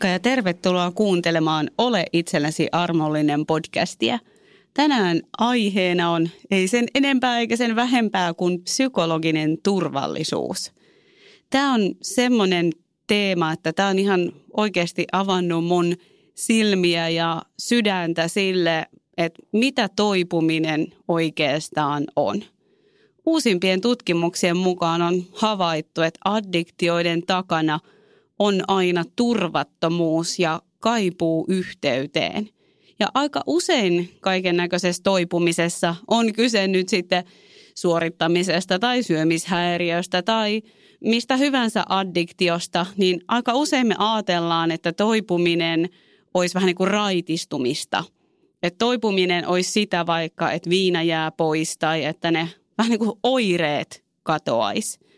Moikka ja tervetuloa kuuntelemaan Ole itsellesi armollinen podcastia. Tänään aiheena on ei sen enempää eikä sen vähempää kuin psykologinen turvallisuus. Tämä on semmoinen teema, että tämä on ihan oikeasti avannut mun silmiä ja sydäntä sille, että mitä toipuminen oikeastaan on. Uusimpien tutkimuksien mukaan on havaittu, että addiktioiden takana – on aina turvattomuus ja kaipuu yhteyteen. Ja aika usein kaiken näköisessä toipumisessa on kyse nyt sitten suorittamisesta tai syömishäiriöstä tai mistä hyvänsä addiktiosta, niin aika usein me ajatellaan, että toipuminen olisi vähän niin kuin raitistumista. Että toipuminen olisi sitä vaikka, että viina jää pois tai että ne vähän niin kuin oireet katoaisi.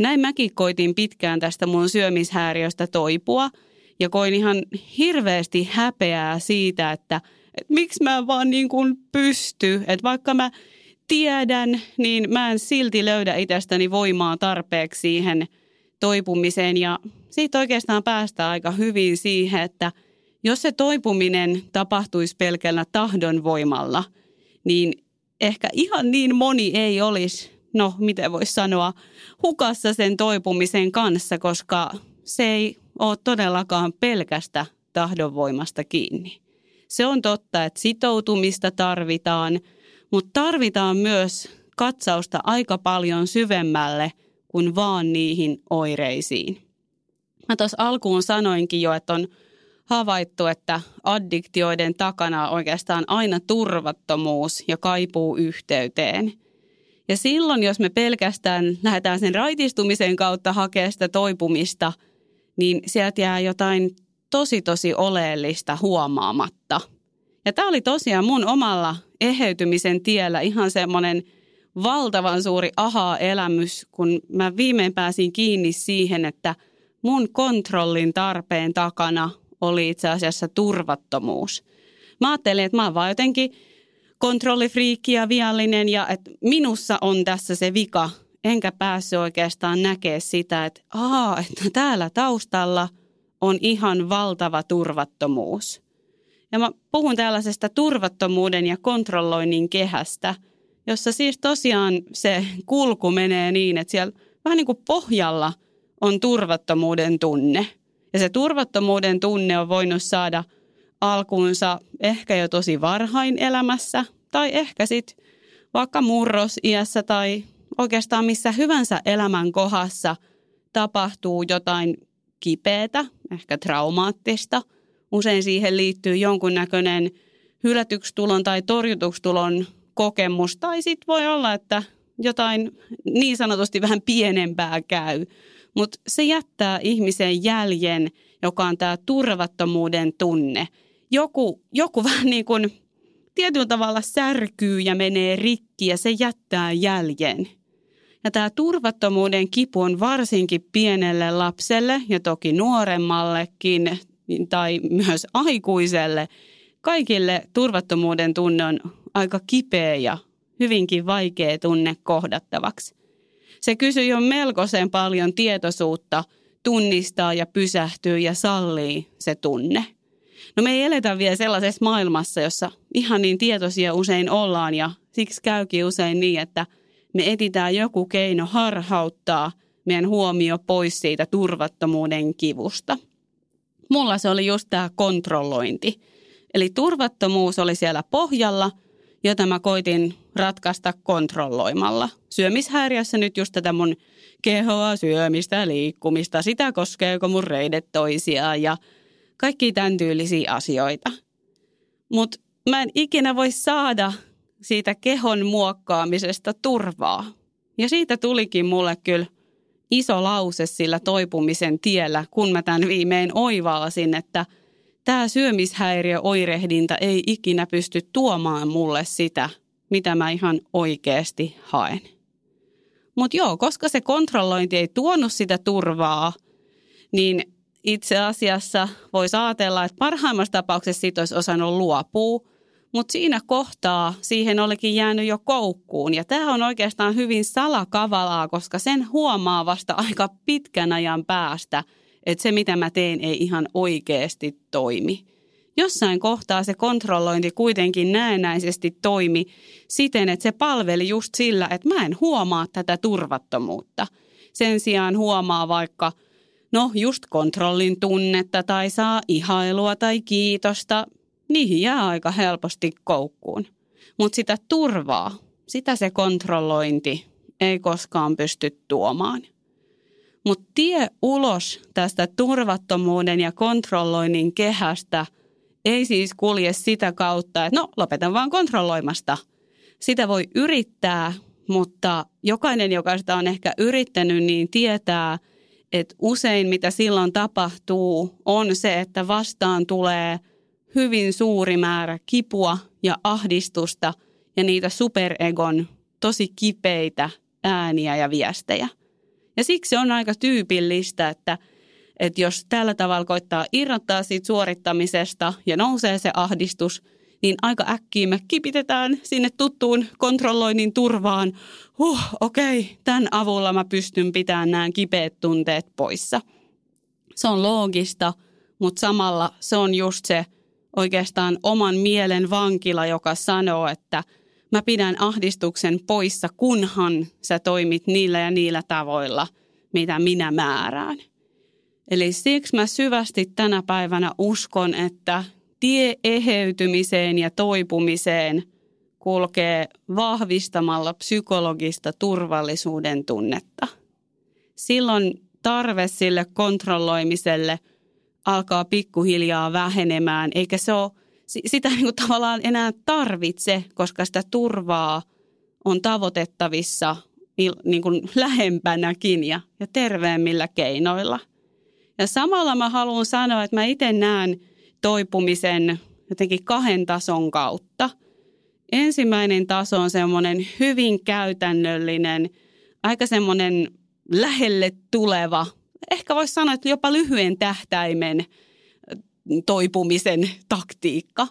Ja näin mäkin koitin pitkään tästä mun syömishäiriöstä toipua. Ja koin ihan hirveästi häpeää siitä, että, että miksi mä vaan niin kuin pysty, että vaikka mä tiedän, niin mä en silti löydä itsestäni voimaa tarpeeksi siihen toipumiseen. Ja siitä oikeastaan päästään aika hyvin siihen, että jos se toipuminen tapahtuisi pelkällä tahdon voimalla, niin ehkä ihan niin moni ei olisi no miten voisi sanoa, hukassa sen toipumisen kanssa, koska se ei ole todellakaan pelkästä tahdonvoimasta kiinni. Se on totta, että sitoutumista tarvitaan, mutta tarvitaan myös katsausta aika paljon syvemmälle kuin vaan niihin oireisiin. Mä tuossa alkuun sanoinkin jo, että on havaittu, että addiktioiden takana on oikeastaan aina turvattomuus ja kaipuu yhteyteen – ja silloin, jos me pelkästään lähdetään sen raitistumisen kautta hakemaan sitä toipumista, niin sieltä jää jotain tosi tosi oleellista huomaamatta. Ja tämä oli tosiaan mun omalla eheytymisen tiellä ihan semmoinen valtavan suuri aha-elämys, kun mä viimein pääsin kiinni siihen, että mun kontrollin tarpeen takana oli itse asiassa turvattomuus. Mä ajattelin, että mä oon vaan jotenkin kontrollifriikki ja viallinen ja että minussa on tässä se vika. Enkä päässyt oikeastaan näkee sitä, että, aa, että täällä taustalla on ihan valtava turvattomuus. Ja mä puhun tällaisesta turvattomuuden ja kontrolloinnin kehästä, jossa siis tosiaan se kulku menee niin, että siellä vähän niin kuin pohjalla on turvattomuuden tunne. Ja se turvattomuuden tunne on voinut saada – alkuunsa ehkä jo tosi varhain elämässä tai ehkä sitten vaikka murrosiässä tai oikeastaan missä hyvänsä elämän kohdassa tapahtuu jotain kipeätä, ehkä traumaattista. Usein siihen liittyy jonkunnäköinen hylätykstulon tai torjutustulon kokemus tai sitten voi olla, että jotain niin sanotusti vähän pienempää käy. Mutta se jättää ihmisen jäljen, joka on tämä turvattomuuden tunne – joku, joku vähän niin kuin tietyllä tavalla särkyy ja menee rikki ja se jättää jäljen. Ja tämä turvattomuuden kipu on varsinkin pienelle lapselle ja toki nuoremmallekin tai myös aikuiselle. Kaikille turvattomuuden tunne on aika kipeä ja hyvinkin vaikea tunne kohdattavaksi. Se kysyy jo melkoisen paljon tietoisuutta tunnistaa ja pysähtyy ja sallii se tunne. No me ei eletä vielä sellaisessa maailmassa, jossa ihan niin tietoisia usein ollaan ja siksi käykin usein niin, että me etitään joku keino harhauttaa meidän huomio pois siitä turvattomuuden kivusta. Mulla se oli just tämä kontrollointi. Eli turvattomuus oli siellä pohjalla, jota mä koitin ratkaista kontrolloimalla. Syömishäiriössä nyt just tätä mun kehoa, syömistä, liikkumista, sitä koskeeko mun reidet toisiaan ja – kaikki tämän tyylisiä asioita. Mutta mä en ikinä voi saada siitä kehon muokkaamisesta turvaa. Ja siitä tulikin mulle kyllä iso lause sillä toipumisen tiellä, kun mä tämän viimein oivallasin, että tämä syömishäiriöoirehdinta ei ikinä pysty tuomaan mulle sitä, mitä mä ihan oikeasti haen. Mutta joo, koska se kontrollointi ei tuonut sitä turvaa, niin itse asiassa voisi ajatella, että parhaimmassa tapauksessa siitä olisi osannut luopua, mutta siinä kohtaa siihen olikin jäänyt jo koukkuun. Ja tämä on oikeastaan hyvin salakavalaa, koska sen huomaa vasta aika pitkän ajan päästä, että se mitä mä teen ei ihan oikeasti toimi. Jossain kohtaa se kontrollointi kuitenkin näennäisesti toimi siten, että se palveli just sillä, että mä en huomaa tätä turvattomuutta. Sen sijaan huomaa vaikka, no just kontrollin tunnetta tai saa ihailua tai kiitosta, niihin jää aika helposti koukkuun. Mutta sitä turvaa, sitä se kontrollointi ei koskaan pysty tuomaan. Mutta tie ulos tästä turvattomuuden ja kontrolloinnin kehästä ei siis kulje sitä kautta, että no lopetan vaan kontrolloimasta. Sitä voi yrittää, mutta jokainen, joka sitä on ehkä yrittänyt, niin tietää, että usein mitä silloin tapahtuu on se, että vastaan tulee – hyvin suuri määrä kipua ja ahdistusta ja niitä superegon tosi kipeitä ääniä ja viestejä. Ja siksi on aika tyypillistä, että, että jos tällä tavalla koittaa irrottaa siitä suorittamisesta ja nousee se ahdistus, niin aika äkkiä me kipitetään sinne tuttuun kontrolloinnin turvaan. Huh, okei, okay, tämän avulla mä pystyn pitämään nämä kipeät tunteet poissa. Se on loogista, mutta samalla se on just se – oikeastaan oman mielen vankila, joka sanoo, että mä pidän ahdistuksen poissa, kunhan sä toimit niillä ja niillä tavoilla, mitä minä määrään. Eli siksi mä syvästi tänä päivänä uskon, että tie eheytymiseen ja toipumiseen kulkee vahvistamalla psykologista turvallisuuden tunnetta. Silloin tarve sille kontrolloimiselle – alkaa pikkuhiljaa vähenemään, eikä se ole, sitä niin kuin tavallaan enää tarvitse, koska sitä turvaa on tavoitettavissa niin kuin lähempänäkin ja, ja terveemmillä keinoilla. Ja samalla mä haluan sanoa, että mä itse näen toipumisen jotenkin kahden tason kautta. Ensimmäinen taso on semmoinen hyvin käytännöllinen, aika semmoinen lähelle tuleva ehkä voisi sanoa, että jopa lyhyen tähtäimen toipumisen taktiikka.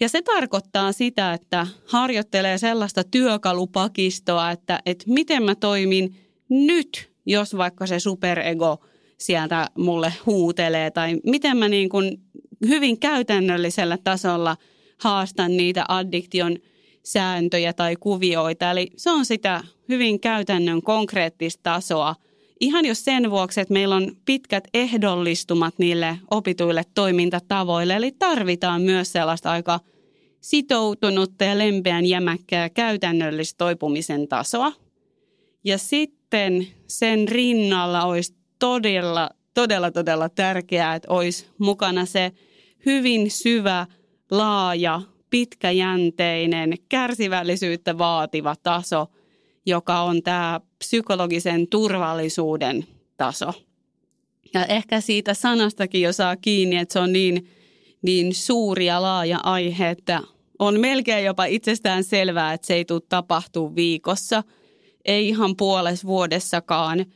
Ja se tarkoittaa sitä, että harjoittelee sellaista työkalupakistoa, että, että miten mä toimin nyt, jos vaikka se superego sieltä mulle huutelee, tai miten mä niin kuin hyvin käytännöllisellä tasolla haastan niitä addiktion sääntöjä tai kuvioita. Eli se on sitä hyvin käytännön konkreettista tasoa – Ihan jos sen vuoksi, että meillä on pitkät ehdollistumat niille opituille toimintatavoille, eli tarvitaan myös sellaista aika sitoutunutta ja lempeän jämäkkää käytännöllistä toipumisen tasoa. Ja sitten sen rinnalla olisi todella, todella, todella tärkeää, että olisi mukana se hyvin syvä, laaja, pitkäjänteinen, kärsivällisyyttä vaativa taso – joka on tämä psykologisen turvallisuuden taso. Ja ehkä siitä sanastakin jo saa kiinni, että se on niin, niin suuri ja laaja aihe, että on melkein jopa itsestään selvää, että se ei tule tapahtuu viikossa, ei ihan puolessa vuodessakaan,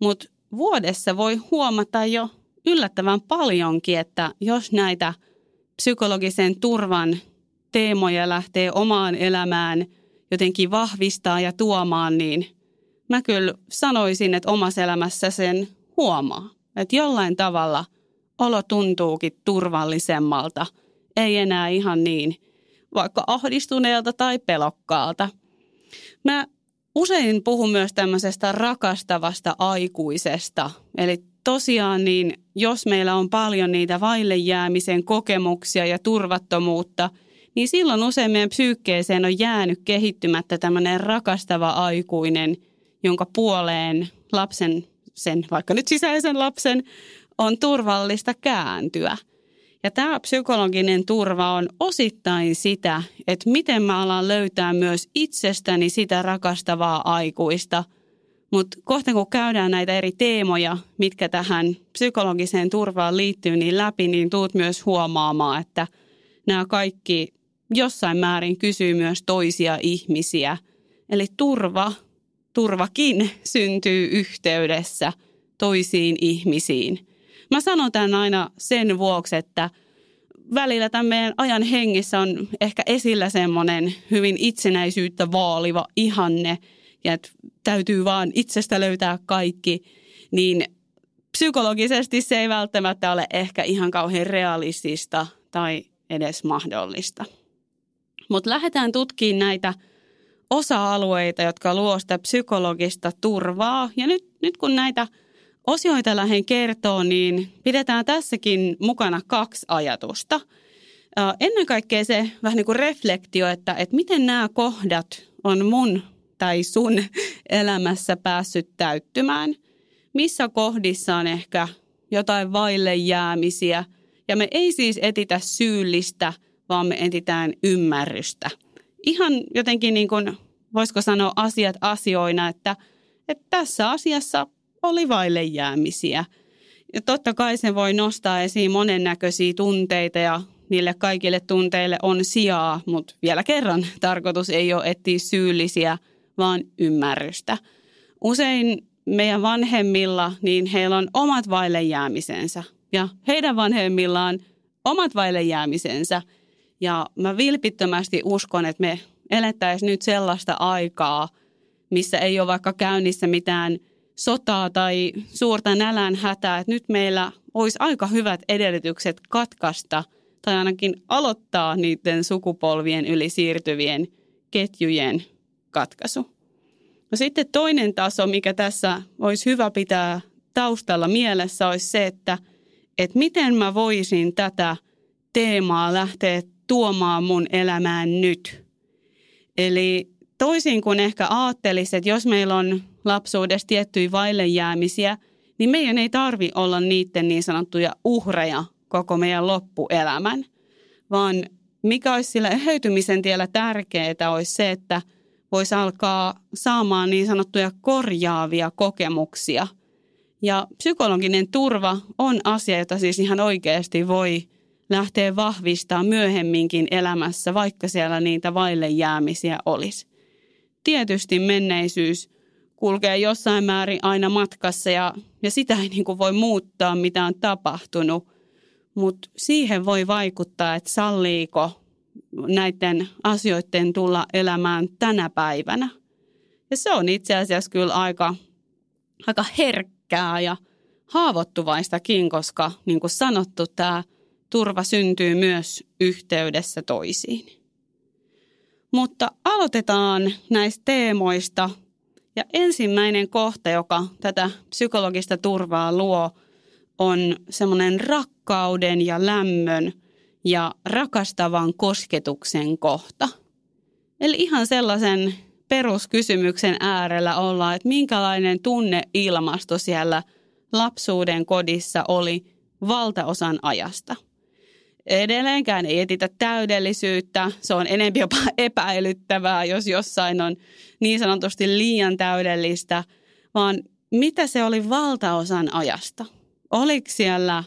mutta vuodessa voi huomata jo yllättävän paljonkin, että jos näitä psykologisen turvan teemoja lähtee omaan elämään – jotenkin vahvistaa ja tuomaan, niin mä kyllä sanoisin, että omassa elämässä sen huomaa. Että jollain tavalla olo tuntuukin turvallisemmalta, ei enää ihan niin vaikka ahdistuneelta tai pelokkaalta. Mä usein puhun myös tämmöisestä rakastavasta aikuisesta. Eli tosiaan niin, jos meillä on paljon niitä vaille jäämisen kokemuksia ja turvattomuutta – niin silloin usein meidän psyykkeeseen on jäänyt kehittymättä tämmöinen rakastava aikuinen, jonka puoleen lapsen, sen vaikka nyt sisäisen lapsen, on turvallista kääntyä. Ja tämä psykologinen turva on osittain sitä, että miten mä alan löytää myös itsestäni sitä rakastavaa aikuista. Mutta kohta kun käydään näitä eri teemoja, mitkä tähän psykologiseen turvaan liittyy niin läpi, niin tuut myös huomaamaan, että nämä kaikki jossain määrin kysyy myös toisia ihmisiä. Eli turva, turvakin syntyy yhteydessä toisiin ihmisiin. Mä sanon tämän aina sen vuoksi, että välillä tämän meidän ajan hengissä on ehkä esillä semmoinen hyvin itsenäisyyttä vaaliva ihanne, ja että täytyy vaan itsestä löytää kaikki, niin psykologisesti se ei välttämättä ole ehkä ihan kauhean realistista tai edes mahdollista. Mutta lähdetään tutkimaan näitä osa-alueita, jotka luo sitä psykologista turvaa. Ja nyt, nyt kun näitä osioita lähden kertoo, niin pidetään tässäkin mukana kaksi ajatusta. Ennen kaikkea se vähän niin kuin reflektio, että, että miten nämä kohdat on mun tai sun elämässä päässyt täyttymään. Missä kohdissa on ehkä jotain vaille jäämisiä. Ja me ei siis etitä syyllistä, vaan me etitään ymmärrystä. Ihan jotenkin niin kuin, voisiko sanoa asiat asioina, että, että tässä asiassa oli vaille jäämisiä. Ja totta kai se voi nostaa esiin monennäköisiä tunteita ja niille kaikille tunteille on sijaa, mutta vielä kerran tarkoitus ei ole etsiä syyllisiä, vaan ymmärrystä. Usein meidän vanhemmilla, niin heillä on omat vaille jäämisensä ja heidän vanhemmillaan omat vaille jäämisensä. Ja mä vilpittömästi uskon, että me elettäisiin nyt sellaista aikaa, missä ei ole vaikka käynnissä mitään – sotaa tai suurta nälän hätää, että nyt meillä olisi aika hyvät edellytykset katkaista tai ainakin aloittaa niiden sukupolvien yli siirtyvien ketjujen katkaisu. No sitten toinen taso, mikä tässä olisi hyvä pitää taustalla mielessä, olisi se, että, että miten mä voisin tätä teemaa lähteä tuomaan mun elämään nyt. Eli toisin kuin ehkä ajattelisi, että jos meillä on lapsuudessa tiettyjä vaillejäämisiä, niin meidän ei tarvi olla niiden niin sanottuja uhreja koko meidän loppuelämän, vaan mikä olisi sillä eheytymisen tiellä tärkeää olisi se, että voisi alkaa saamaan niin sanottuja korjaavia kokemuksia. Ja psykologinen turva on asia, jota siis ihan oikeasti voi lähteä vahvistamaan myöhemminkin elämässä, vaikka siellä niitä vaille jäämisiä olisi. Tietysti menneisyys kulkee jossain määrin aina matkassa ja, ja sitä ei niin kuin voi muuttaa, mitä on tapahtunut. Mutta siihen voi vaikuttaa, että salliiko näiden asioiden tulla elämään tänä päivänä. Ja se on itse asiassa kyllä aika, aika herkkää ja haavoittuvaistakin, koska niin kuin sanottu, tämä turva syntyy myös yhteydessä toisiin. Mutta aloitetaan näistä teemoista ja ensimmäinen kohta, joka tätä psykologista turvaa luo, on semmoinen rakkauden ja lämmön ja rakastavan kosketuksen kohta. Eli ihan sellaisen peruskysymyksen äärellä ollaan, että minkälainen tunneilmasto siellä lapsuuden kodissa oli valtaosan ajasta – edelleenkään ei etitä täydellisyyttä. Se on enemmän jopa epäilyttävää, jos jossain on niin sanotusti liian täydellistä, vaan mitä se oli valtaosan ajasta. Oliko siellä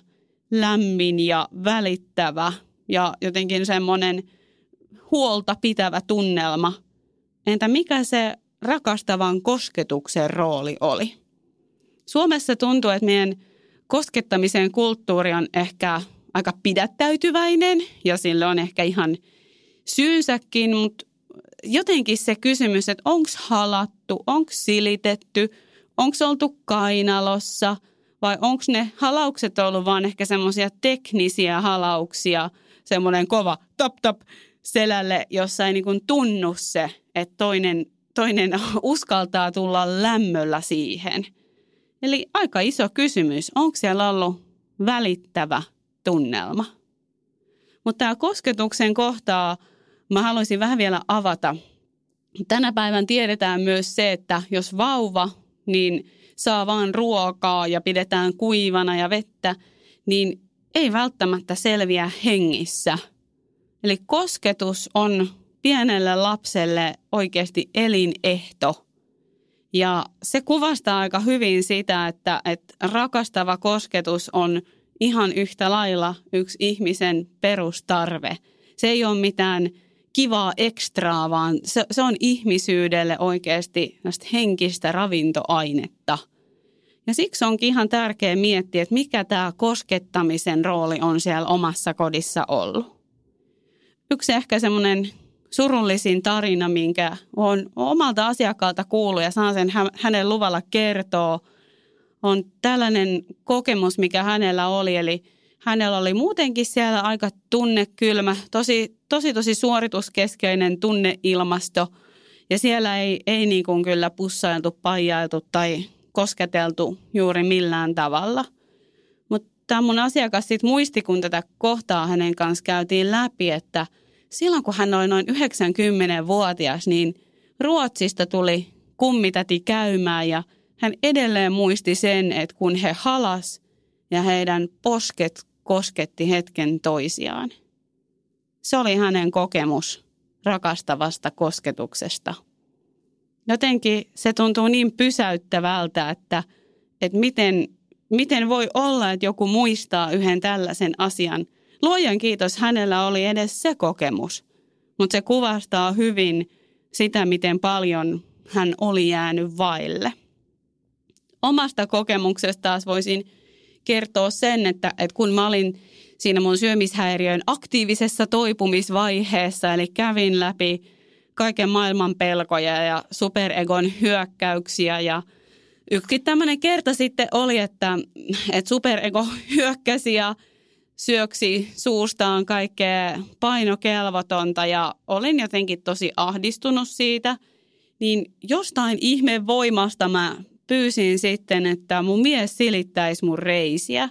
lämmin ja välittävä ja jotenkin semmoinen huolta pitävä tunnelma? Entä mikä se rakastavan kosketuksen rooli oli? Suomessa tuntuu, että meidän koskettamisen kulttuuri on ehkä aika pidättäytyväinen ja sillä on ehkä ihan syynsäkin, mutta jotenkin se kysymys, että onko halattu, onko silitetty, onko oltu kainalossa vai onko ne halaukset ollut vaan ehkä semmoisia teknisiä halauksia, semmoinen kova top top selälle, jossa ei niin tunnu se, että toinen, toinen uskaltaa tulla lämmöllä siihen. Eli aika iso kysymys, onko siellä ollut välittävä tunnelma. Mutta tämä kosketuksen kohtaa mä haluaisin vähän vielä avata. Tänä päivän tiedetään myös se, että jos vauva niin saa vaan ruokaa ja pidetään kuivana ja vettä, niin ei välttämättä selviä hengissä. Eli kosketus on pienelle lapselle oikeasti elinehto. Ja se kuvastaa aika hyvin sitä, että, että rakastava kosketus on ihan yhtä lailla yksi ihmisen perustarve. Se ei ole mitään kivaa ekstraa, vaan se, se on ihmisyydelle oikeasti henkistä ravintoainetta. Ja siksi onkin ihan tärkeää miettiä, että mikä tämä koskettamisen rooli on siellä omassa kodissa ollut. Yksi ehkä semmoinen surullisin tarina, minkä on omalta asiakkaalta kuullut ja saan sen hänen luvalla kertoa, on tällainen kokemus, mikä hänellä oli. Eli hänellä oli muutenkin siellä aika tunnekylmä, tosi, tosi, tosi suorituskeskeinen tunneilmasto. Ja siellä ei, ei niin kuin kyllä pussailtu, paijailtu tai kosketeltu juuri millään tavalla. Mutta tämä mun asiakas sitten muisti, kun tätä kohtaa hänen kanssa käytiin läpi, että – silloin kun hän oli noin 90-vuotias, niin Ruotsista tuli kummitäti käymään ja hän edelleen muisti sen, että kun he halas ja heidän posket kosketti hetken toisiaan. Se oli hänen kokemus rakastavasta kosketuksesta. Jotenkin se tuntuu niin pysäyttävältä, että, että miten, miten voi olla, että joku muistaa yhden tällaisen asian – luojan kiitos hänellä oli edes se kokemus, mutta se kuvastaa hyvin sitä, miten paljon hän oli jäänyt vaille. Omasta kokemuksesta taas voisin kertoa sen, että, että kun mä olin siinä mun syömishäiriön aktiivisessa toipumisvaiheessa, eli kävin läpi kaiken maailman pelkoja ja superegon hyökkäyksiä ja yksi tämmöinen kerta sitten oli, että, että superego hyökkäsi ja syöksi suustaan kaikkea painokelvotonta ja olin jotenkin tosi ahdistunut siitä, niin jostain ihme voimasta mä pyysin sitten, että mun mies silittäisi mun reisiä.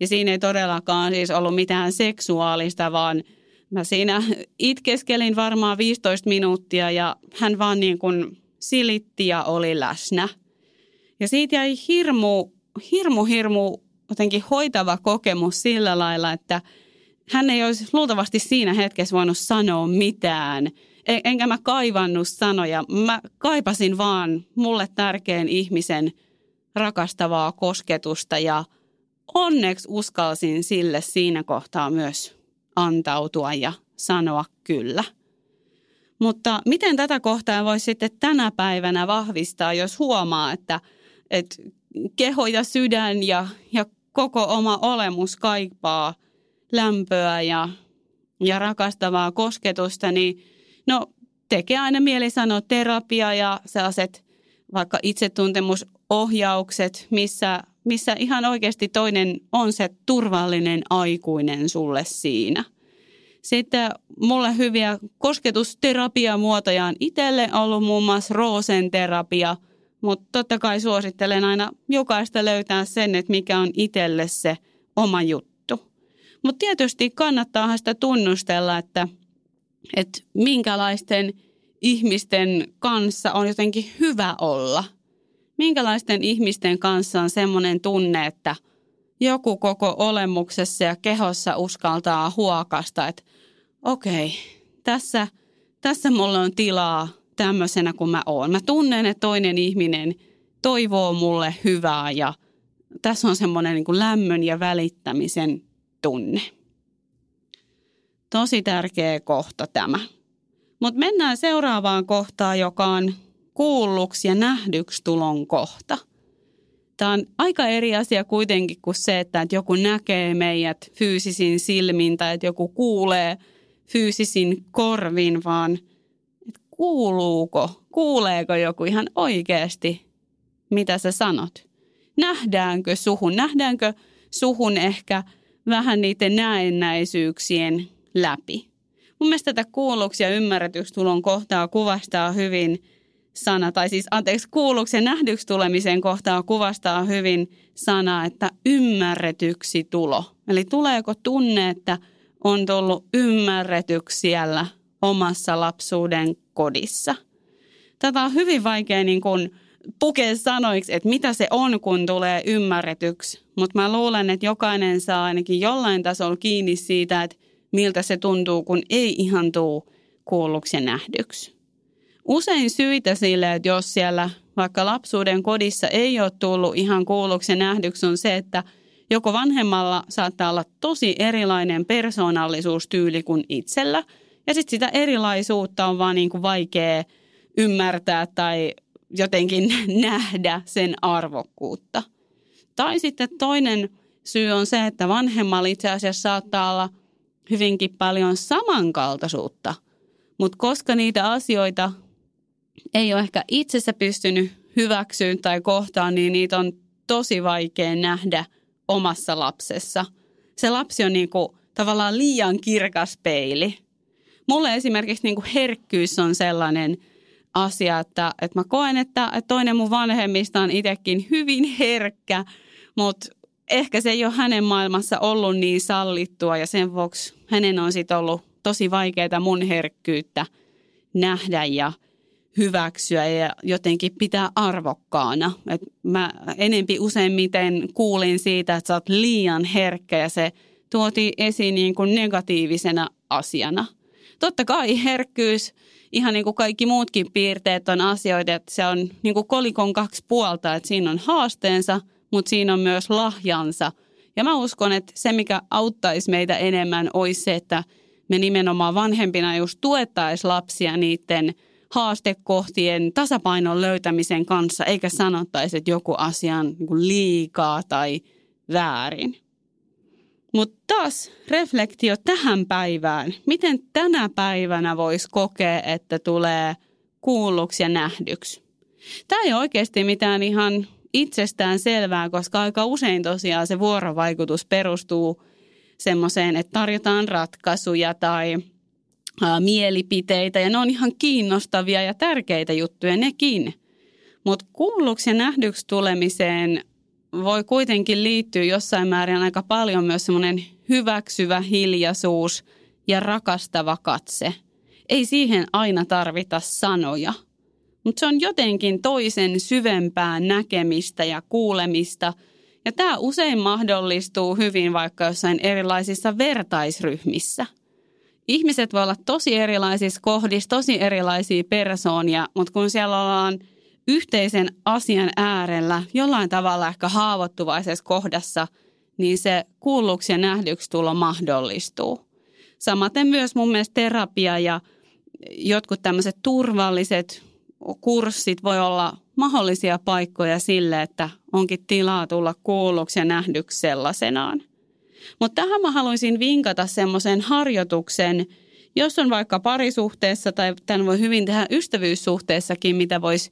Ja siinä ei todellakaan siis ollut mitään seksuaalista, vaan mä siinä itkeskelin varmaan 15 minuuttia ja hän vaan niin kuin silitti ja oli läsnä. Ja siitä jäi hirmu, hirmu, hirmu jotenkin hoitava kokemus sillä lailla, että hän ei olisi luultavasti siinä hetkessä voinut sanoa mitään. Enkä mä kaivannut sanoja. Mä kaipasin vaan mulle tärkeän ihmisen rakastavaa kosketusta ja onneksi uskalsin sille siinä kohtaa myös antautua ja sanoa kyllä. Mutta miten tätä kohtaa voisi sitten tänä päivänä vahvistaa, jos huomaa, että, että keho ja sydän ja, ja koko oma olemus kaipaa lämpöä ja, ja rakastavaa kosketusta, niin no tekee aina mieli sanoa terapia ja sellaiset vaikka itsetuntemusohjaukset, missä, missä ihan oikeasti toinen on se turvallinen aikuinen sulle siinä. Sitten mulle hyviä kosketusterapiamuotoja on itselle ollut muun muassa roosen terapia – mutta totta kai suosittelen aina jokaista löytää sen, että mikä on itselle se oma juttu. Mutta tietysti kannattaa sitä tunnustella, että, että minkälaisten ihmisten kanssa on jotenkin hyvä olla. Minkälaisten ihmisten kanssa on semmoinen tunne, että joku koko olemuksessa ja kehossa uskaltaa huokasta, että okei, tässä, tässä mulla on tilaa tämmöisenä kuin mä oon. Mä tunnen, että toinen ihminen toivoo mulle hyvää ja tässä on semmoinen niin lämmön ja välittämisen tunne. Tosi tärkeä kohta tämä. Mutta mennään seuraavaan kohtaan, joka on kuulluksi ja nähdyksi tulon kohta. Tämä on aika eri asia kuitenkin kuin se, että joku näkee meidät fyysisin silmin tai että joku kuulee fyysisin korvin, vaan – kuuluuko, kuuleeko joku ihan oikeasti, mitä sä sanot. Nähdäänkö suhun, nähdäänkö suhun ehkä vähän niiden näennäisyyksien läpi. Mun mielestä tätä kuulluksi ja ymmärretyksi tulon kohtaa kuvastaa hyvin sana, tai siis anteeksi, kuulluksi ja nähdyksi tulemisen kohtaa kuvastaa hyvin sana, että ymmärretyksi tulo. Eli tuleeko tunne, että on tullut ymmärretyksi siellä omassa lapsuuden kodissa. Tätä on hyvin vaikea niin kuin pukea sanoiksi, että mitä se on, kun tulee ymmärretyksi. Mutta mä luulen, että jokainen saa ainakin jollain tasolla kiinni siitä, että miltä se tuntuu, kun ei ihan tuu kuulluksi ja nähdyksi. Usein syitä sille, että jos siellä vaikka lapsuuden kodissa ei ole tullut ihan kuulluksi ja nähdyksi, on se, että joko vanhemmalla saattaa olla tosi erilainen persoonallisuustyyli kuin itsellä, ja sitten sitä erilaisuutta on vaan niin kuin vaikea ymmärtää tai jotenkin nähdä sen arvokkuutta. Tai sitten toinen syy on se, että vanhemmalla itse asiassa saattaa olla hyvinkin paljon samankaltaisuutta, mutta koska niitä asioita ei ole ehkä itsessä pystynyt hyväksyä tai kohtaan, niin niitä on tosi vaikea nähdä omassa lapsessa. Se lapsi on niin kuin tavallaan liian kirkas peili. Mulle esimerkiksi niin kuin herkkyys on sellainen asia, että, että mä koen, että, että toinen mun vanhemmista on itsekin hyvin herkkä, mutta ehkä se ei ole hänen maailmassa ollut niin sallittua ja sen vuoksi hänen on sitten ollut tosi vaikeaa mun herkkyyttä nähdä ja – hyväksyä ja jotenkin pitää arvokkaana. Et mä enempi useimmiten kuulin siitä, että sä oot liian herkkä ja se tuotiin esiin niin kuin negatiivisena asiana. Totta kai herkkyys, ihan niin kuin kaikki muutkin piirteet on asioita, että se on niin kuin kolikon kaksi puolta, että siinä on haasteensa, mutta siinä on myös lahjansa. Ja mä uskon, että se mikä auttaisi meitä enemmän olisi se, että me nimenomaan vanhempina just tuettaisiin lapsia niiden – haastekohtien tasapainon löytämisen kanssa, eikä sanottaisi, että joku asia on niin liikaa tai väärin. Mutta taas reflektio tähän päivään. Miten tänä päivänä voisi kokea, että tulee kuulluksi ja nähdyksi? Tämä ei oikeasti mitään ihan itsestään selvää, koska aika usein tosiaan se vuorovaikutus perustuu semmoiseen, että tarjotaan ratkaisuja tai – mielipiteitä ja ne on ihan kiinnostavia ja tärkeitä juttuja nekin. Mutta kuulluksi ja nähdyksi tulemiseen voi kuitenkin liittyä jossain määrin aika paljon myös semmoinen hyväksyvä hiljaisuus ja rakastava katse. Ei siihen aina tarvita sanoja, mutta se on jotenkin toisen syvempää näkemistä ja kuulemista. Ja tämä usein mahdollistuu hyvin vaikka jossain erilaisissa vertaisryhmissä – ihmiset voi olla tosi erilaisissa kohdissa, tosi erilaisia persoonia, mutta kun siellä ollaan yhteisen asian äärellä jollain tavalla ehkä haavoittuvaisessa kohdassa, niin se kuulluksi ja nähdyksi tulo mahdollistuu. Samaten myös mun mielestä terapia ja jotkut tämmöiset turvalliset kurssit voi olla mahdollisia paikkoja sille, että onkin tilaa tulla kuulluksi ja nähdyksi sellaisenaan. Mutta tähän mä haluaisin vinkata semmoisen harjoituksen, jos on vaikka parisuhteessa tai tämän voi hyvin tehdä ystävyyssuhteessakin, mitä voisi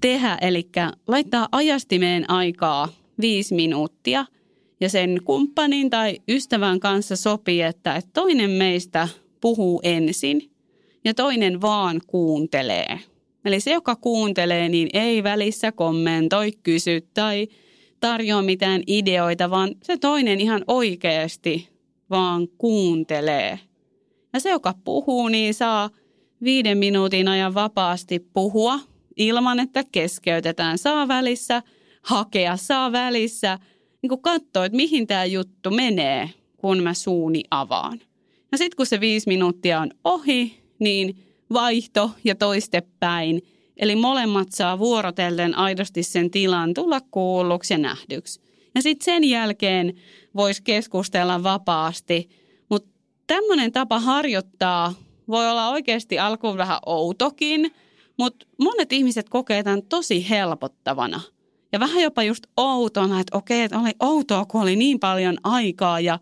tehdä. Eli laittaa ajastimeen aikaa viisi minuuttia ja sen kumppanin tai ystävän kanssa sopii, että toinen meistä puhuu ensin ja toinen vaan kuuntelee. Eli se, joka kuuntelee, niin ei välissä kommentoi, kysy tai tarjoa mitään ideoita, vaan se toinen ihan oikeasti vaan kuuntelee. Ja se, joka puhuu, niin saa viiden minuutin ajan vapaasti puhua ilman, että keskeytetään. Saa välissä hakea, saa välissä niin katsoa, että mihin tämä juttu menee, kun mä suuni avaan. Ja sitten kun se viisi minuuttia on ohi, niin vaihto ja toistepäin – Eli molemmat saa vuorotellen aidosti sen tilan tulla kuulluksi ja nähdyksi. Ja sitten sen jälkeen voisi keskustella vapaasti. Mutta tämmöinen tapa harjoittaa voi olla oikeasti alkuun vähän outokin, mutta monet ihmiset kokee tämän tosi helpottavana. Ja vähän jopa just outona, että okei, että oli outoa, kun oli niin paljon aikaa ja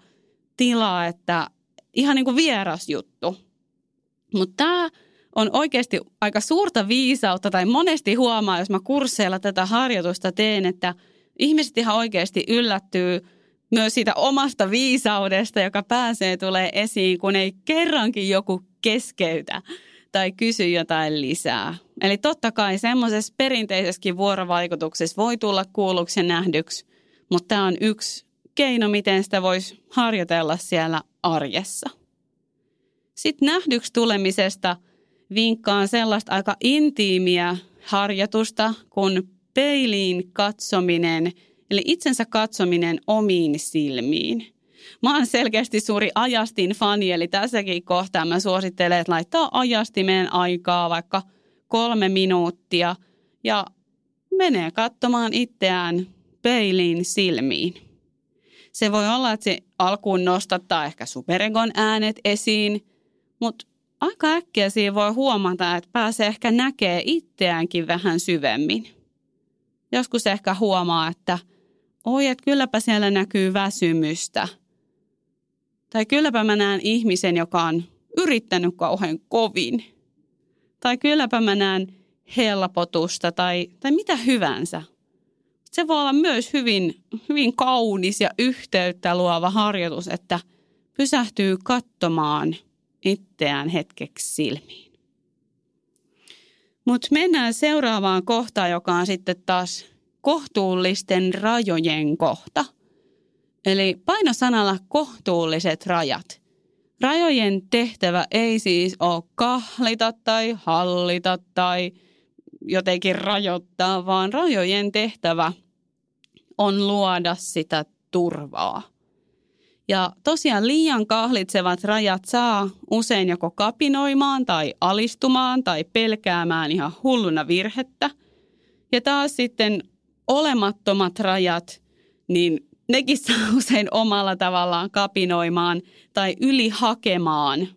tilaa, että ihan niin kuin vieras juttu. Mutta tämä on oikeasti aika suurta viisautta tai monesti huomaa, jos mä kursseilla tätä harjoitusta teen, että ihmiset ihan oikeasti yllättyy myös siitä omasta viisaudesta, joka pääsee tulee esiin, kun ei kerrankin joku keskeytä tai kysy jotain lisää. Eli totta kai semmoisessa perinteisessäkin vuorovaikutuksessa voi tulla kuulluksi ja nähdyksi, mutta tämä on yksi keino, miten sitä voisi harjoitella siellä arjessa. Sitten nähdyksi tulemisesta – vinkkaan sellaista aika intiimiä harjoitusta kuin peiliin katsominen, eli itsensä katsominen omiin silmiin. Mä oon selkeästi suuri ajastin fani, eli tässäkin kohtaa mä suosittelen, että laittaa ajastimeen aikaa vaikka kolme minuuttia ja menee katsomaan itseään peiliin silmiin. Se voi olla, että se alkuun nostattaa ehkä superegon äänet esiin, mutta aika äkkiä siinä voi huomata, että pääsee ehkä näkee itseäänkin vähän syvemmin. Joskus ehkä huomaa, että oi, että kylläpä siellä näkyy väsymystä. Tai kylläpä mä näen ihmisen, joka on yrittänyt kauhean kovin. Tai kylläpä mä näen helpotusta tai, tai mitä hyvänsä. Se voi olla myös hyvin, hyvin kaunis ja yhteyttä luova harjoitus, että pysähtyy katsomaan itseään hetkeksi silmiin. Mutta mennään seuraavaan kohtaan, joka on sitten taas kohtuullisten rajojen kohta. Eli painosanalla kohtuulliset rajat. Rajojen tehtävä ei siis ole kahlita tai hallita tai jotenkin rajoittaa, vaan rajojen tehtävä on luoda sitä turvaa. Ja tosiaan liian kahlitsevat rajat saa usein joko kapinoimaan tai alistumaan tai pelkäämään ihan hulluna virhettä. Ja taas sitten olemattomat rajat, niin nekin saa usein omalla tavallaan kapinoimaan tai ylihakemaan.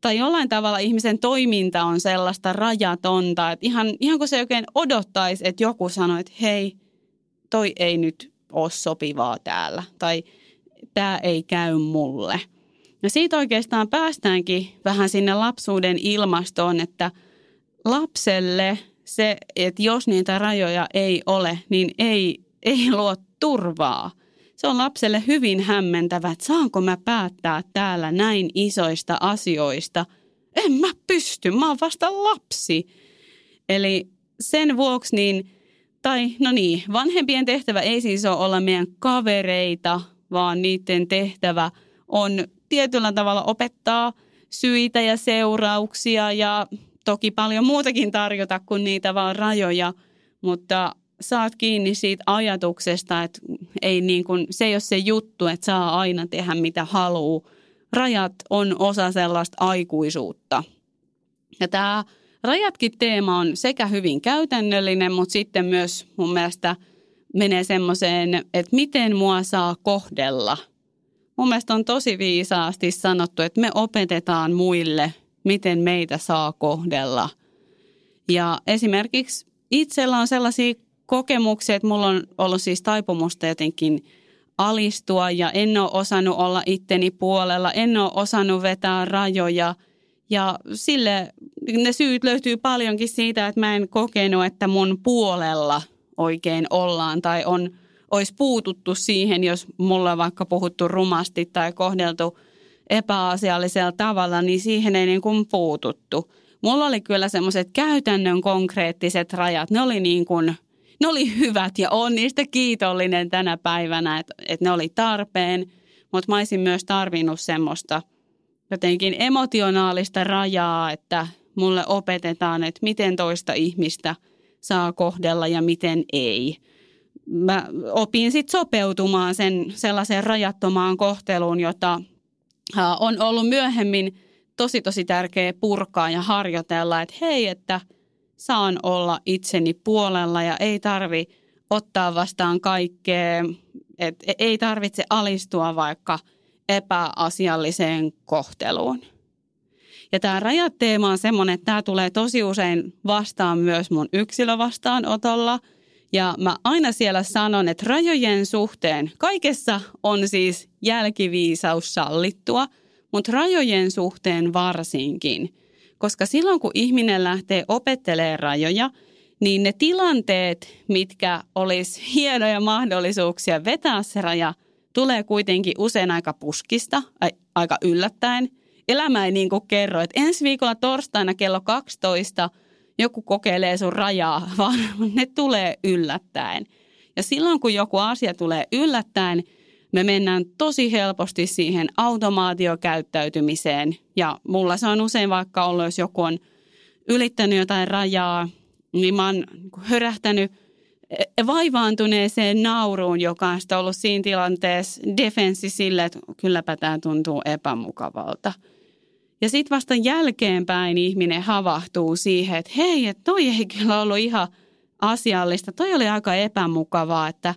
Tai jollain tavalla ihmisen toiminta on sellaista rajatonta, että ihan, ihan kuin se oikein odottaisi, että joku sanoo, että hei, toi ei nyt ole sopivaa täällä. Tai tämä ei käy mulle. Ja siitä oikeastaan päästäänkin vähän sinne lapsuuden ilmastoon, että lapselle se, että jos niitä rajoja ei ole, niin ei, ei luo turvaa. Se on lapselle hyvin hämmentävä, että saanko mä päättää täällä näin isoista asioista. En mä pysty, mä oon vasta lapsi. Eli sen vuoksi niin, tai no niin, vanhempien tehtävä ei siis ole olla meidän kavereita, vaan niiden tehtävä on tietyllä tavalla opettaa syitä ja seurauksia ja toki paljon muutakin tarjota kuin niitä vaan rajoja, mutta saat kiinni siitä ajatuksesta, että ei niin kuin, se ei ole se juttu, että saa aina tehdä mitä haluaa. Rajat on osa sellaista aikuisuutta. Ja tämä rajatkin teema on sekä hyvin käytännöllinen, mutta sitten myös mun mielestä – menee semmoiseen, että miten mua saa kohdella. Mun mielestä on tosi viisaasti sanottu, että me opetetaan muille, miten meitä saa kohdella. Ja esimerkiksi itsellä on sellaisia kokemuksia, että mulla on ollut siis taipumusta jotenkin alistua ja en ole osannut olla itteni puolella, en ole osannut vetää rajoja. Ja sille ne syyt löytyy paljonkin siitä, että mä en kokenut, että mun puolella – oikein ollaan tai on, olisi puututtu siihen, jos mulla on vaikka puhuttu rumasti tai kohdeltu epäasiallisella tavalla, niin siihen ei niin kuin puututtu. Mulla oli kyllä semmoiset käytännön konkreettiset rajat. Ne oli niin kuin, ne oli hyvät ja on niistä kiitollinen tänä päivänä, että, että ne oli tarpeen. Mutta mä olisin myös tarvinnut semmoista jotenkin emotionaalista rajaa, että mulle opetetaan, että miten toista ihmistä – saa kohdella ja miten ei. Mä opin sitten sopeutumaan sen sellaiseen rajattomaan kohteluun, jota on ollut myöhemmin tosi tosi tärkeä purkaa ja harjoitella, että hei, että saan olla itseni puolella ja ei tarvi ottaa vastaan kaikkea, että ei tarvitse alistua vaikka epäasialliseen kohteluun. Ja tämä rajat-teema on semmoinen, että tämä tulee tosi usein vastaan myös mun yksilövastaanotolla. Ja mä aina siellä sanon, että rajojen suhteen kaikessa on siis jälkiviisaus sallittua, mutta rajojen suhteen varsinkin. Koska silloin kun ihminen lähtee opettelemaan rajoja, niin ne tilanteet, mitkä olisi hienoja mahdollisuuksia vetää se raja, tulee kuitenkin usein aika puskista, aika yllättäen – elämä ei niin kuin kerro, että ensi viikolla torstaina kello 12 joku kokeilee sun rajaa, vaan ne tulee yllättäen. Ja silloin kun joku asia tulee yllättäen, me mennään tosi helposti siihen automaatiokäyttäytymiseen. Ja mulla se on usein vaikka ollut, jos joku on ylittänyt jotain rajaa niin mä oon niinku hörähtänyt vaivaantuneeseen nauruun, joka on ollut siinä tilanteessa defenssi sille, että kylläpä tämä tuntuu epämukavalta. Ja sitten vasta jälkeenpäin ihminen havahtuu siihen, että hei, että toi ei kyllä ollut ihan asiallista. Toi oli aika epämukavaa, että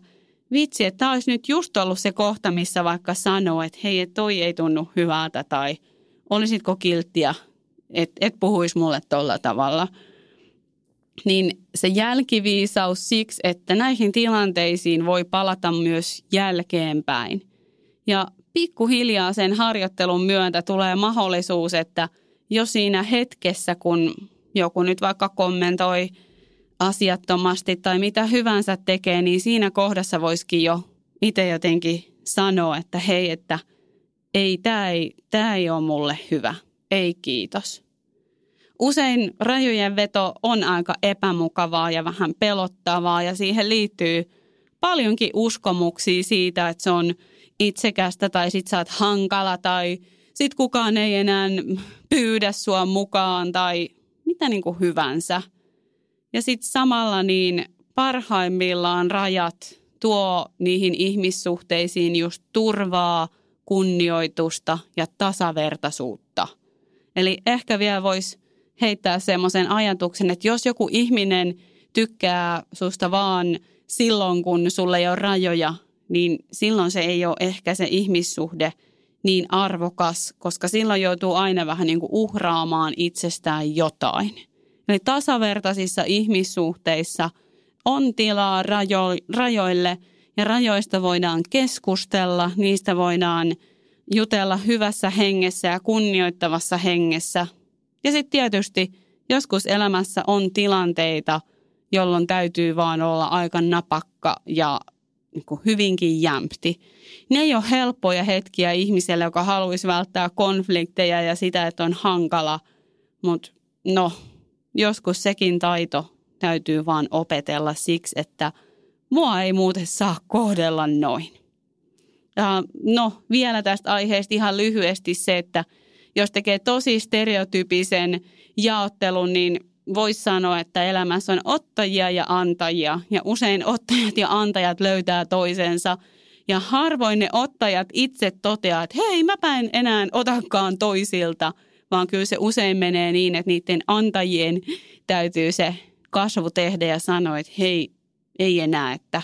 vitsi, että tämä olisi nyt just ollut se kohta, missä vaikka sanoo, että hei, että toi ei tunnu hyvältä tai olisitko kilttiä, että et puhuisi mulle tolla tavalla – niin se jälkiviisaus siksi, että näihin tilanteisiin voi palata myös jälkeenpäin. Ja pikkuhiljaa sen harjoittelun myöntä tulee mahdollisuus, että jo siinä hetkessä, kun joku nyt vaikka kommentoi asiattomasti tai mitä hyvänsä tekee, niin siinä kohdassa voisikin jo itse jotenkin sanoa, että hei, että ei, tämä ei, tämä ei ole mulle hyvä. Ei kiitos. Usein rajojen veto on aika epämukavaa ja vähän pelottavaa ja siihen liittyy paljonkin uskomuksia siitä, että se on itsekästä tai sit sä oot hankala tai sit kukaan ei enää pyydä sua mukaan tai mitä niin kuin hyvänsä. Ja sitten samalla niin parhaimmillaan rajat tuo niihin ihmissuhteisiin just turvaa, kunnioitusta ja tasavertaisuutta. Eli ehkä vielä voisi heittää semmoisen ajatuksen, että jos joku ihminen tykkää susta vaan silloin, kun sulle ei ole rajoja, niin silloin se ei ole ehkä se ihmissuhde niin arvokas, koska silloin joutuu aina vähän niin kuin uhraamaan itsestään jotain. Eli tasavertaisissa ihmissuhteissa on tilaa rajo- rajoille ja rajoista voidaan keskustella, niistä voidaan jutella hyvässä hengessä ja kunnioittavassa hengessä – ja sitten tietysti joskus elämässä on tilanteita, jolloin täytyy vaan olla aika napakka ja niin kuin hyvinkin jämpti. Ne ei ole helppoja hetkiä ihmiselle, joka haluaisi välttää konflikteja ja sitä, että on hankala. Mutta no, joskus sekin taito täytyy vaan opetella siksi, että mua ei muuten saa kohdella noin. Ja no, vielä tästä aiheesta ihan lyhyesti se, että – jos tekee tosi stereotypisen jaottelun, niin voisi sanoa, että elämässä on ottajia ja antajia. Ja usein ottajat ja antajat löytää toisensa. Ja harvoin ne ottajat itse toteaa, että hei, mäpä en enää otakaan toisilta, vaan kyllä se usein menee niin, että niiden antajien täytyy se kasvu tehdä ja sanoa, että hei, ei enää, että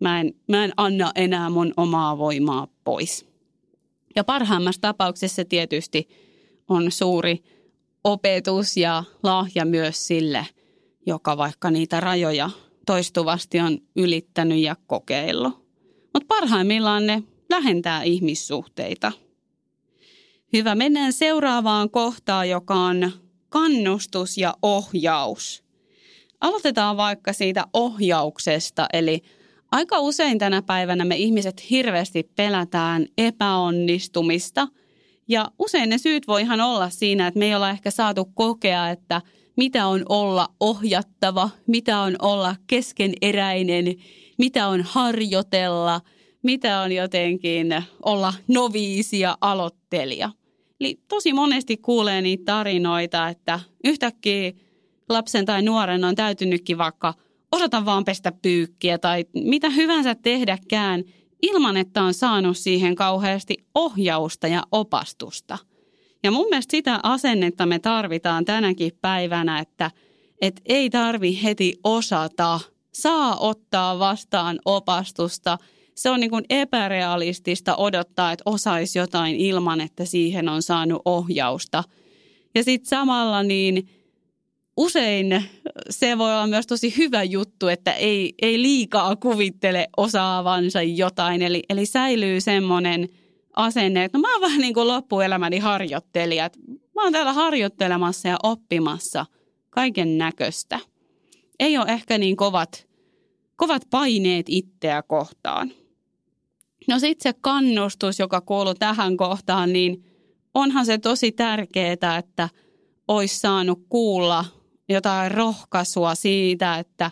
mä en, mä en anna enää mun omaa voimaa pois. Ja parhaimmassa tapauksessa tietysti on suuri opetus ja lahja myös sille, joka vaikka niitä rajoja toistuvasti on ylittänyt ja kokeillut. Mutta parhaimmillaan ne lähentää ihmissuhteita. Hyvä, mennään seuraavaan kohtaan, joka on kannustus ja ohjaus. Aloitetaan vaikka siitä ohjauksesta, eli aika usein tänä päivänä me ihmiset hirveästi pelätään epäonnistumista – ja usein ne syyt voi ihan olla siinä, että me ei olla ehkä saatu kokea, että mitä on olla ohjattava, mitä on olla keskeneräinen, mitä on harjoitella, mitä on jotenkin olla noviisi ja aloittelija. Eli tosi monesti kuulee niitä tarinoita, että yhtäkkiä lapsen tai nuoren on täytynytkin vaikka osata vaan pestä pyykkiä tai mitä hyvänsä tehdäkään – ilman, että on saanut siihen kauheasti ohjausta ja opastusta. Ja mun mielestä sitä asennetta me tarvitaan tänäkin päivänä, että, että ei tarvi heti osata, saa ottaa vastaan opastusta. Se on niin kuin epärealistista odottaa, että osaisi jotain ilman, että siihen on saanut ohjausta. Ja sitten samalla niin usein se voi olla myös tosi hyvä juttu, että ei, ei liikaa kuvittele osaavansa jotain. Eli, eli säilyy semmoinen asenne, että no mä oon vähän niin kuin loppuelämäni harjoittelija. Mä oon täällä harjoittelemassa ja oppimassa kaiken näköistä. Ei ole ehkä niin kovat, kovat paineet itseä kohtaan. No sitten se kannustus, joka kuuluu tähän kohtaan, niin onhan se tosi tärkeää, että olisi saanut kuulla jotain rohkaisua siitä, että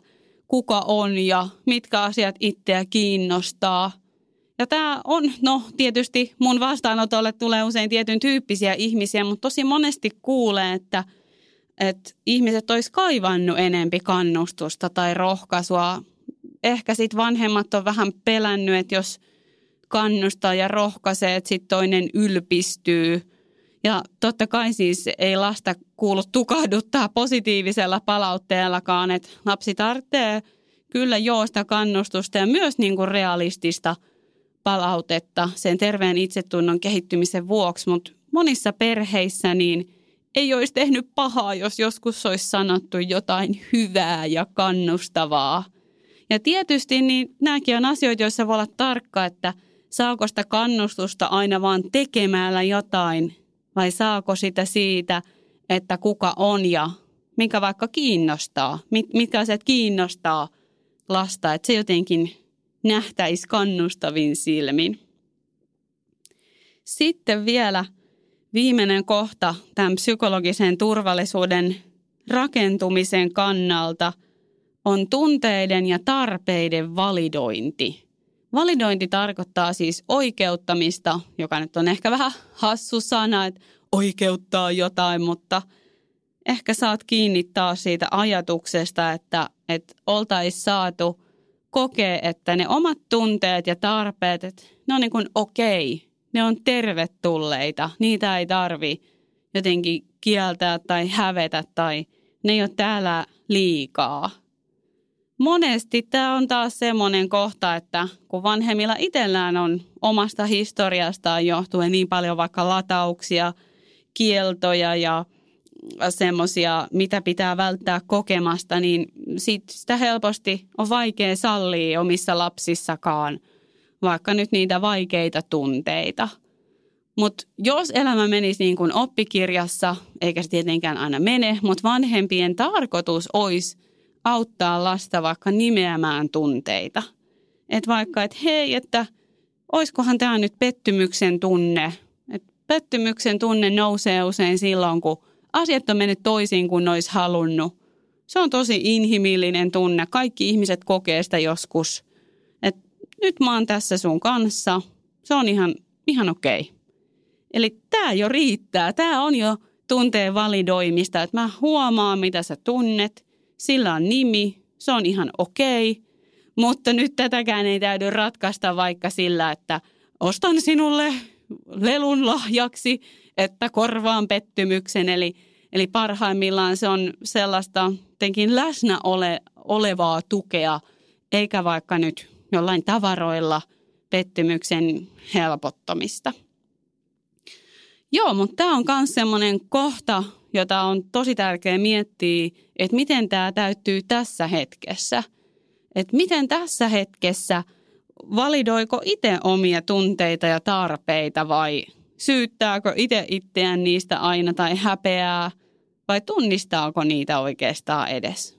kuka on ja mitkä asiat itseä kiinnostaa. Ja tämä on, no tietysti mun vastaanotolle tulee usein tietyn tyyppisiä ihmisiä, mutta tosi monesti kuulee, että, että ihmiset olisi kaivannut enempi kannustusta tai rohkaisua. Ehkä sitten vanhemmat on vähän pelännyt, että jos kannustaa ja rohkaisee, että sitten toinen ylpistyy. Ja totta kai siis ei lasta kuulu tukahduttaa positiivisella palautteellakaan, että lapsi tarvitsee kyllä joosta kannustusta ja myös niin kuin realistista palautetta sen terveen itsetunnon kehittymisen vuoksi, mutta monissa perheissä niin – ei olisi tehnyt pahaa, jos joskus olisi sanottu jotain hyvää ja kannustavaa. Ja tietysti niin nämäkin on asioita, joissa voi olla tarkka, että saako sitä kannustusta aina vaan tekemällä jotain vai saako sitä siitä, että kuka on ja mikä vaikka kiinnostaa, mitkä asiat kiinnostaa lasta, että se jotenkin nähtäisi kannustavin silmin. Sitten vielä – viimeinen kohta tämän psykologisen turvallisuuden rakentumisen kannalta on tunteiden ja tarpeiden validointi. Validointi tarkoittaa siis oikeuttamista, joka nyt on ehkä vähän hassu sana, että oikeuttaa jotain, mutta ehkä saat kiinni taas siitä ajatuksesta, että, että oltaisiin saatu kokea, että ne omat tunteet ja tarpeet, että ne on niin kuin okei. Okay ne on tervetulleita. Niitä ei tarvi jotenkin kieltää tai hävetä tai ne ei ole täällä liikaa. Monesti tämä on taas semmoinen kohta, että kun vanhemmilla itsellään on omasta historiastaan johtuen niin paljon vaikka latauksia, kieltoja ja semmoisia, mitä pitää välttää kokemasta, niin sitä helposti on vaikea sallia omissa lapsissakaan – vaikka nyt niitä vaikeita tunteita. Mutta jos elämä menisi niin kuin oppikirjassa, eikä se tietenkään aina mene, mutta vanhempien tarkoitus olisi auttaa lasta vaikka nimeämään tunteita. Että vaikka, että hei, että oiskohan tämä nyt pettymyksen tunne. Et pettymyksen tunne nousee usein silloin, kun asiat on mennyt toisin kuin olisi halunnut. Se on tosi inhimillinen tunne. Kaikki ihmiset kokee sitä joskus – nyt mä oon tässä sun kanssa. Se on ihan, ihan okei. Okay. Eli tämä jo riittää. Tämä on jo tunteen validoimista, että mä huomaan, mitä sä tunnet. Sillä on nimi, se on ihan okei. Mutta nyt tätäkään ei täydy ratkaista vaikka sillä, että ostan sinulle lelun lahjaksi, että korvaan pettymyksen. Eli, eli parhaimmillaan se on sellaista jotenkin läsnä ole, olevaa tukea, eikä vaikka nyt jollain tavaroilla pettymyksen helpottamista. Joo, mutta tämä on myös semmoinen kohta, jota on tosi tärkeää miettiä, että miten tämä täyttyy tässä hetkessä. Että miten tässä hetkessä validoiko itse omia tunteita ja tarpeita vai syyttääkö itse itseään niistä aina tai häpeää vai tunnistaako niitä oikeastaan edes.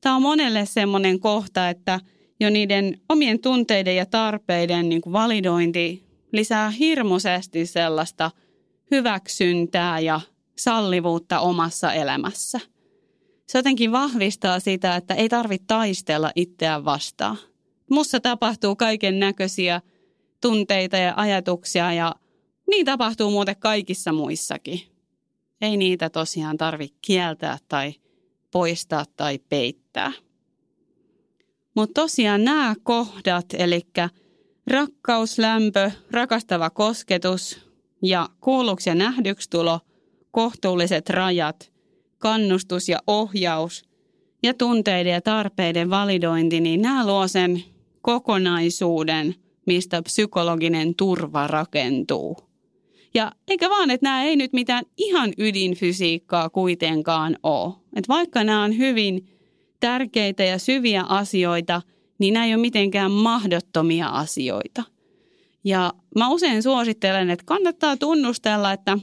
Tämä on monelle semmoinen kohta, että – jo niiden omien tunteiden ja tarpeiden niin validointi lisää hirmuisesti sellaista hyväksyntää ja sallivuutta omassa elämässä. Se jotenkin vahvistaa sitä, että ei tarvitse taistella itseään vastaan. Mussa tapahtuu kaiken näköisiä tunteita ja ajatuksia ja niin tapahtuu muuten kaikissa muissakin. Ei niitä tosiaan tarvitse kieltää tai poistaa tai peittää. Mutta tosiaan nämä kohdat, eli rakkaus, lämpö, rakastava kosketus ja kuulluksi ja nähdyksi tulo, kohtuulliset rajat, kannustus ja ohjaus ja tunteiden ja tarpeiden validointi, niin nämä luo sen kokonaisuuden, mistä psykologinen turva rakentuu. Ja eikä vaan, että nämä ei nyt mitään ihan ydinfysiikkaa kuitenkaan ole. Että vaikka nämä on hyvin tärkeitä ja syviä asioita, niin nämä ei ole mitenkään mahdottomia asioita. Ja mä usein suosittelen, että kannattaa tunnustella, että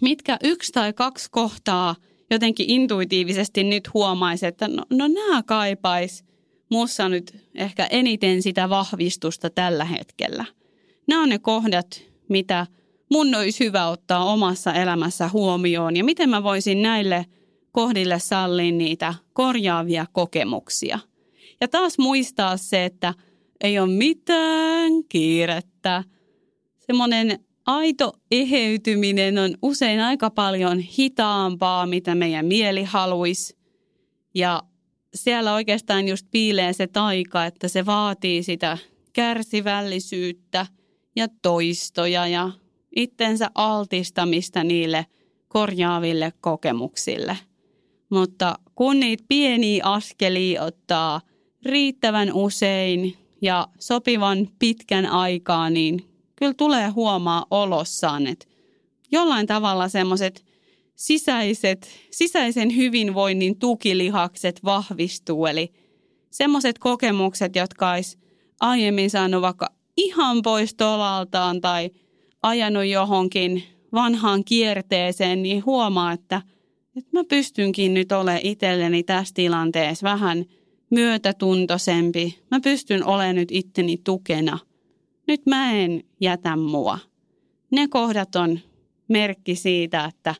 mitkä yksi tai kaksi kohtaa jotenkin intuitiivisesti nyt huomaisi, että no, no nämä kaipais muussa nyt ehkä eniten sitä vahvistusta tällä hetkellä. Nämä on ne kohdat, mitä mun olisi hyvä ottaa omassa elämässä huomioon ja miten mä voisin näille – kohdille sallin niitä korjaavia kokemuksia. Ja taas muistaa se, että ei ole mitään kiirettä. Semmoinen aito eheytyminen on usein aika paljon hitaampaa, mitä meidän mieli haluaisi. Ja siellä oikeastaan just piilee se taika, että se vaatii sitä kärsivällisyyttä ja toistoja ja itsensä altistamista niille korjaaville kokemuksille. Mutta kun niitä pieniä askelia ottaa riittävän usein ja sopivan pitkän aikaa, niin kyllä tulee huomaa olossaan, että jollain tavalla semmoiset sisäiset, sisäisen hyvinvoinnin tukilihakset vahvistuu. Eli semmoiset kokemukset, jotka olisi aiemmin saanut vaikka ihan pois tolaltaan tai ajanut johonkin vanhaan kierteeseen, niin huomaa, että, että mä pystynkin nyt olemaan itselleni tässä tilanteessa vähän myötätuntoisempi. Mä pystyn olemaan nyt itteni tukena. Nyt mä en jätä mua. Ne kohdat on merkki siitä, että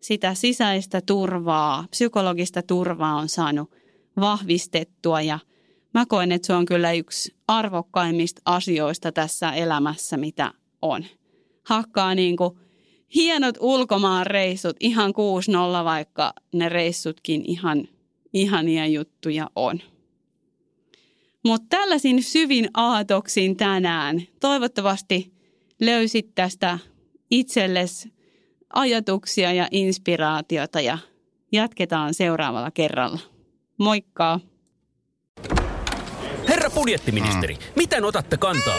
sitä sisäistä turvaa, psykologista turvaa on saanut vahvistettua ja – mä koen, että se on kyllä yksi arvokkaimmista asioista tässä elämässä, mitä on. Hakkaa niin kuin hienot ulkomaan reissut, ihan 6-0, vaikka ne reissutkin ihan ihania juttuja on. Mutta tällaisin syvin aatoksin tänään toivottavasti löysit tästä itsellesi ajatuksia ja inspiraatiota ja jatketaan seuraavalla kerralla. Moikka! Herra budjettiministeri, mm. miten otatte kantaa?